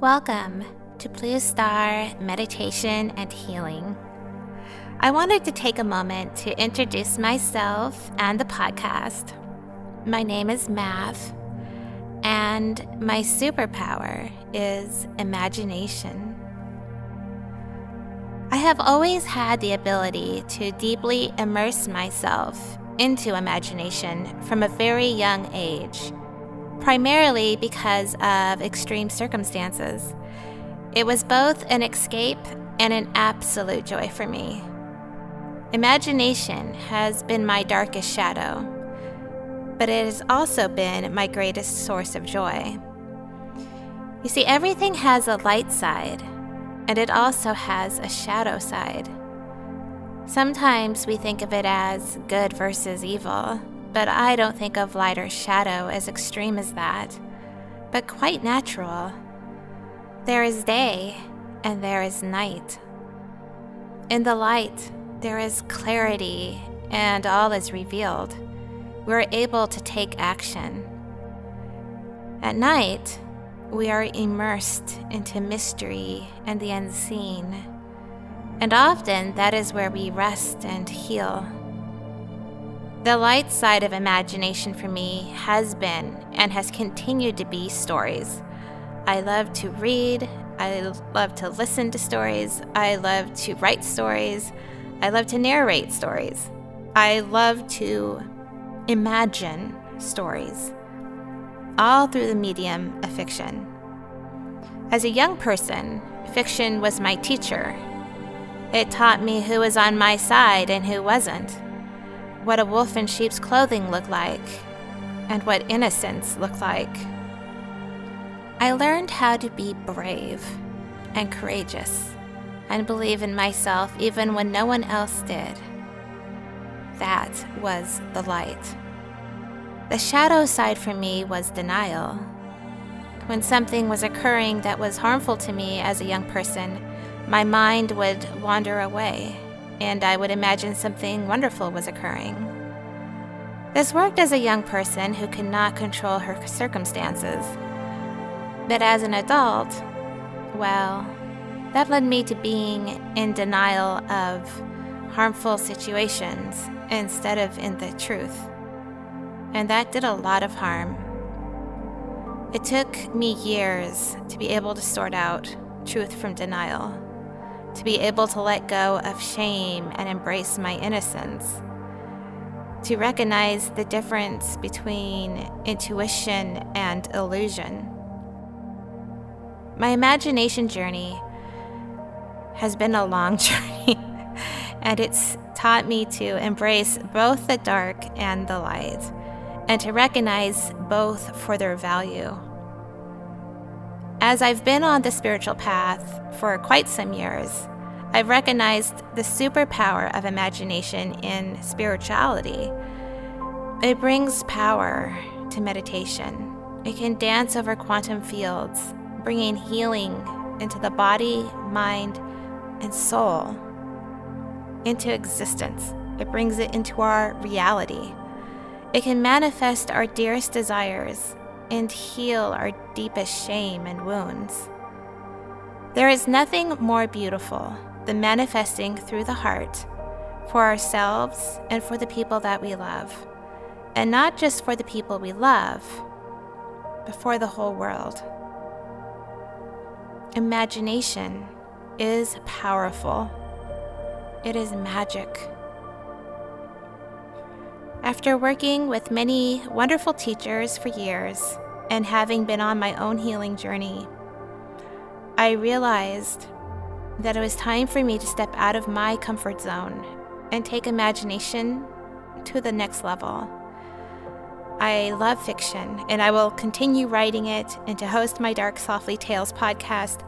Welcome to Blue Star Meditation and Healing. I wanted to take a moment to introduce myself and the podcast. My name is Mav, and my superpower is imagination. I have always had the ability to deeply immerse myself into imagination from a very young age primarily because of extreme circumstances. It was both an escape and an absolute joy for me. Imagination has been my darkest shadow, but it has also been my greatest source of joy. You see, everything has a light side, and it also has a shadow side. Sometimes we think of it as good versus evil, but I don't think of light or shadow as extreme as that, but quite natural. There is day and there is night. In the light, there is clarity and all is revealed. We're able to take action. At night, we are immersed into mystery and the unseen. And often that is where we rest and heal. The light side of imagination for me has been and has continued to be stories. I love to read, I love to listen to stories, I love to write stories, I love to narrate stories, I love to imagine stories, all through the medium of fiction. As a young person, fiction was my teacher. It taught me who was on my side and who wasn't what a wolf in sheep's clothing looked like, and what innocence looked like. I learned how to be brave and courageous and believe in myself even when no one else did. That was the light. The shadow side for me was denial. When something was occurring that was harmful to me as a young person, my mind would wander away and I would imagine something wonderful was occurring. This worked as a young person who could not control her circumstances. But as an adult, well, that led me to being in denial of harmful situations instead of in the truth. And that did a lot of harm. It took me years to be able to sort out truth from denial to be able to let go of shame and embrace my innocence, to recognize the difference between intuition and illusion. My imagination journey has been a long journey, and it's taught me to embrace both the dark and the light, and to recognize both for their value. As I've been on the spiritual path for quite some years, I've recognized the superpower of imagination in spirituality. It brings power to meditation. It can dance over quantum fields, bringing healing into the body, mind, and soul into existence. It brings it into our reality. It can manifest our dearest desires and heal our deepest shame and wounds. There is nothing more beautiful than manifesting through the heart for ourselves and for the people that we love. And not just for the people we love, but for the whole world. Imagination is powerful, it is magic. After working with many wonderful teachers for years and having been on my own healing journey, I realized that it was time for me to step out of my comfort zone and take imagination to the next level. I love fiction and I will continue writing it and to host my Dark Softly Tales podcast,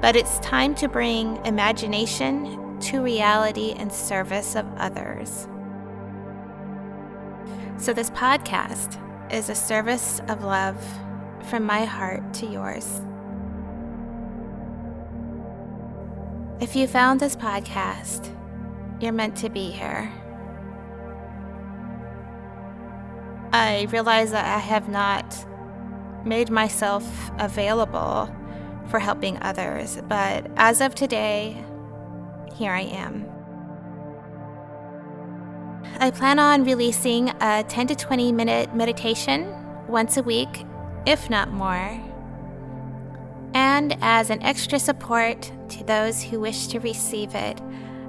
but it's time to bring imagination to reality in service of others. So, this podcast is a service of love from my heart to yours. If you found this podcast, you're meant to be here. I realize that I have not made myself available for helping others, but as of today, here I am. I plan on releasing a 10 to 20 minute meditation once a week, if not more. And as an extra support to those who wish to receive it,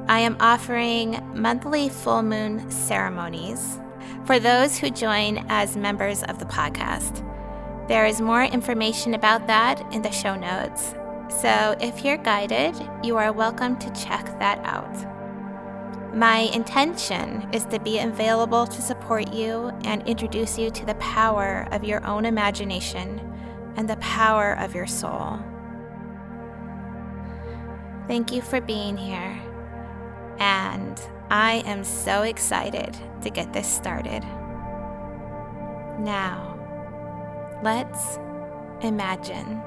I am offering monthly full moon ceremonies for those who join as members of the podcast. There is more information about that in the show notes, so if you're guided, you are welcome to check that out. My intention is to be available to support you and introduce you to the power of your own imagination and the power of your soul. Thank you for being here, and I am so excited to get this started. Now, let's imagine.